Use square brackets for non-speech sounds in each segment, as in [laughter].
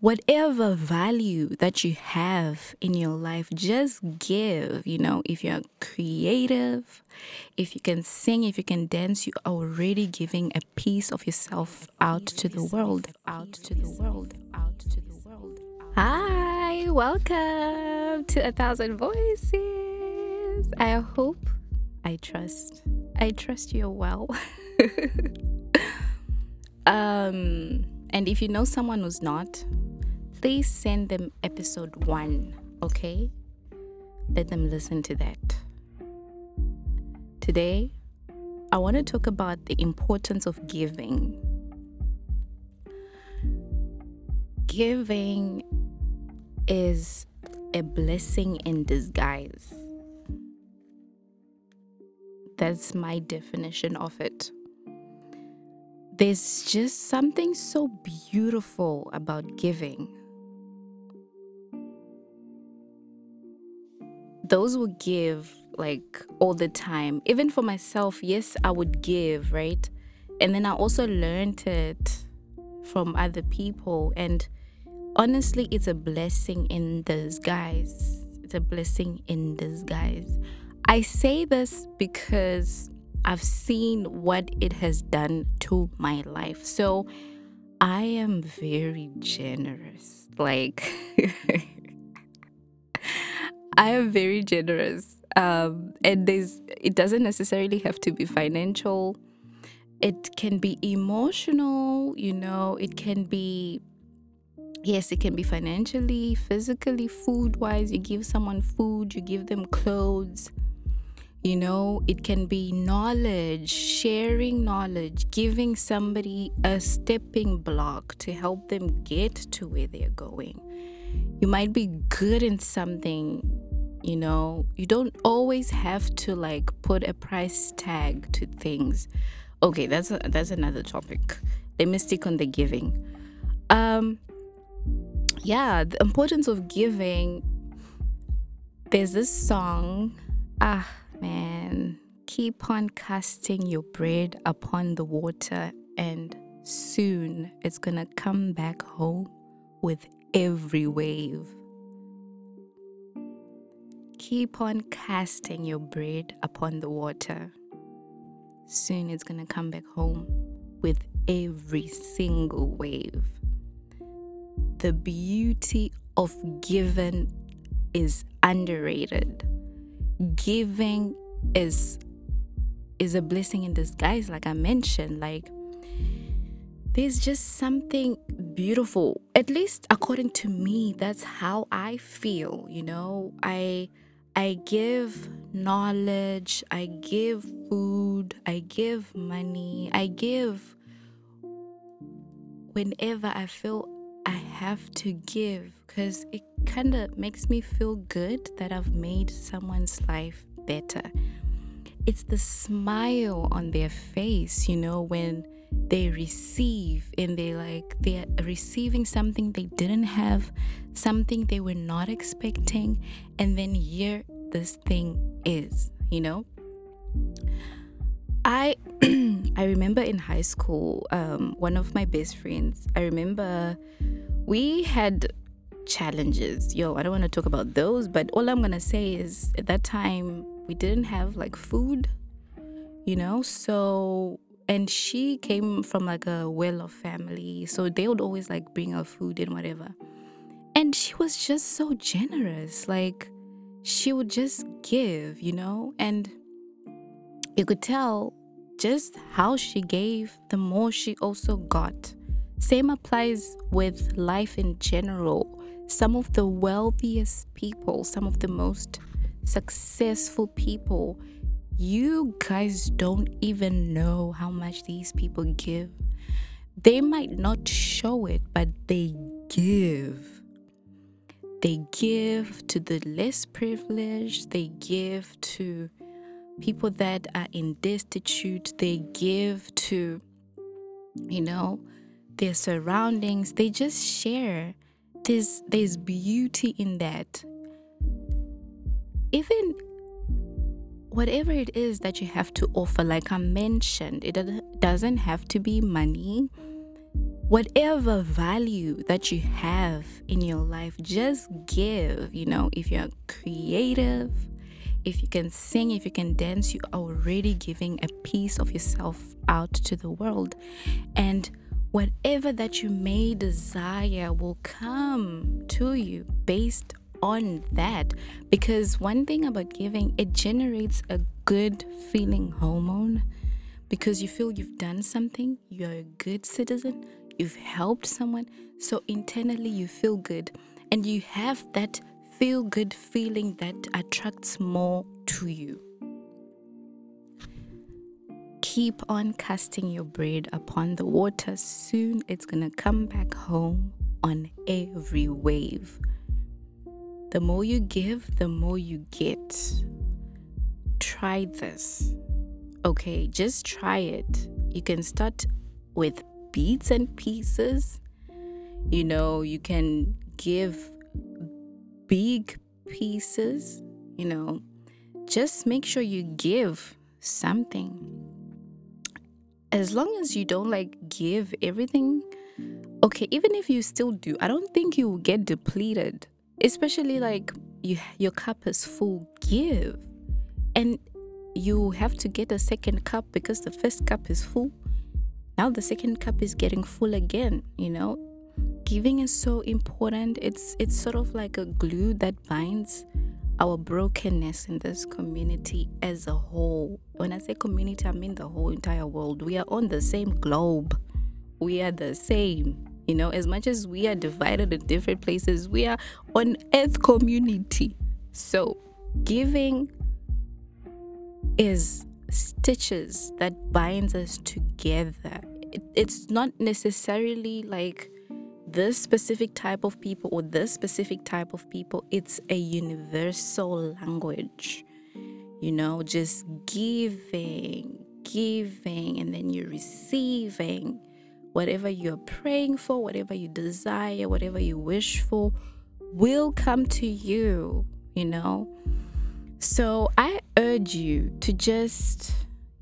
whatever value that you have in your life, just give. You know, if you're creative, if you can sing, if you can dance, you are already giving a piece of yourself out to the world. Out to the world. Out to the world. Hi, welcome to A Thousand Voices. I hope, I trust, I trust you're well. [laughs] um, and if you know someone who's not, please send them episode one, okay? Let them listen to that. Today, I want to talk about the importance of giving. Giving is a blessing in disguise. That's my definition of it. There's just something so beautiful about giving. Those who give like all the time, even for myself, yes, I would give, right? And then I also learned it from other people. And honestly, it's a blessing in disguise. It's a blessing in disguise. I say this because I've seen what it has done to my life. So I am very generous. Like, [laughs] I am very generous. Um, and there's it doesn't necessarily have to be financial. It can be emotional, you know, it can be yes, it can be financially, physically, food wise. You give someone food, you give them clothes. You know, it can be knowledge, sharing knowledge, giving somebody a stepping block to help them get to where they're going. You might be good in something you know you don't always have to like put a price tag to things. Okay that's a, that's another topic. Let me stick on the giving. Um yeah the importance of giving. There's this song. Ah man. Keep on casting your bread upon the water and soon it's gonna come back home with every wave Keep on casting your bread upon the water. Soon it's going to come back home with every single wave. The beauty of giving is underrated. Giving is is a blessing in disguise like I mentioned like there's just something beautiful at least according to me that's how I feel you know I I give knowledge, I give food, I give money, I give whenever I feel I have to give because it kind of makes me feel good that I've made someone's life better. It's the smile on their face, you know, when they receive and they like they're receiving something they didn't have something they were not expecting and then here this thing is you know? I [clears throat] i remember in high school um, one of my best friends i remember we had challenges. Yo i don't want to talk about those but all i'm gonna say is at that time we didn't have like food you know? So and she came from like a well-off family so they would always like bring her food and whatever. And she was just so generous like she would just give you know? And you could tell just how she gave the more she also got. Same applies with life in general. Some of the wealthiest people some of the most successful people you guys don't even know how much these people give. They might not show it, but they give. They give to the less privileged, they give to people that are in destitute, they give to, you know, their surroundings. They just share. There's there's beauty in that. Even whatever it is that you have to offer, like I mentioned, it doesn't have to be money. whatever value that you have in your life, just give. You know, if you're creative, if you can sing, if you can dance, you are already giving a piece of yourself out to the world. And whatever that you may desire will come to you based on that. Because one thing about giving, it generates a good feeling hormone because you feel you've done something, you're a good citizen, you've helped someone. So internally, you feel good and you have that feel good feeling that attracts more to you. Keep on casting your bread upon the water. Soon it's going to come back home on every wave. The more you give, the more you get. Try this. Okay, just try it. You can start with bits and pieces. You know, you can give big pieces, you know, just make sure you give something. As long as you don't like give everything, okay, even if you still do, I don't think you will get depleted. Especially like you your cup is full, give. And you have to get a second cup because the first cup is full. Now the second cup is getting full again, you know? giving is so important. It's it's sort of like a glue that binds our brokenness in this community as a whole. When I say community, I mean the whole entire world. We are on the same globe. We are the same. You know, as much as we are divided in different places, we are on earth community. So, giving is stitches that binds us together. It, it's not necessarily like this specific type of people or this specific type of people, it's a universal language. You know, just giving, giving, and then you're receiving whatever you're praying for, whatever you desire, whatever you wish for will come to you, you know. So I urge you to just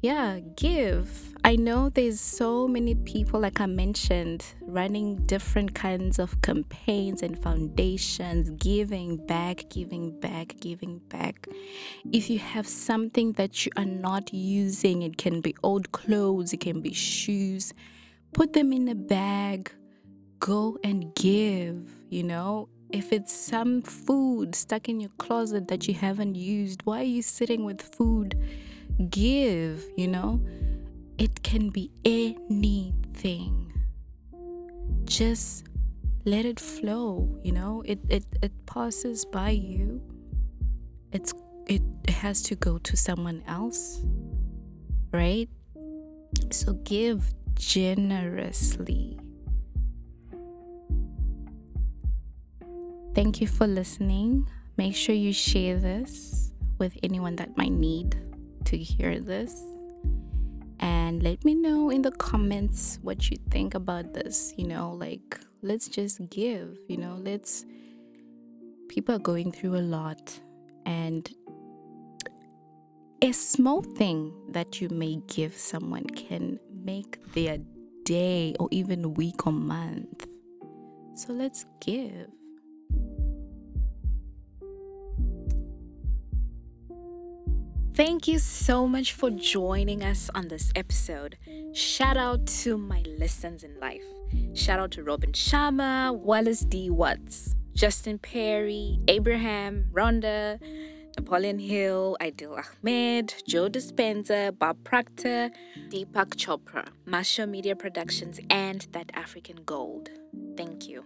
yeah, give. I know there's so many people, like I mentioned, running different kinds of campaigns and foundations, giving back, giving back, giving back. If you have something that you are not using, it can be old clothes, it can be shoes, put them in a bag, go and give, you know. If it's some food stuck in your closet that you haven't used, why are you sitting with food? give, you know, it can be anything. Just let it flow, you know, it, it, it passes by you. It's it has to go to someone else, right? So give generously. Thank you for listening. Make sure you share this with anyone that might need to hear this and let me know in the comments what you think about this you know like let's just give you know let's people are going through a lot and a small thing that you may give someone can make their day or even week or month so let's give Thank you so much for joining us on this episode. Shout out to my lessons in life. Shout out to Robin Sharma, Wallace D. Wattles, Justin Perry, Abraham, Rhonda, Napoleon Hill, Idil Ahmed, Joe Dispenza, Bob Proctor, Deepak Chopra, Masha Media Productions, and That African Gold. Thank you.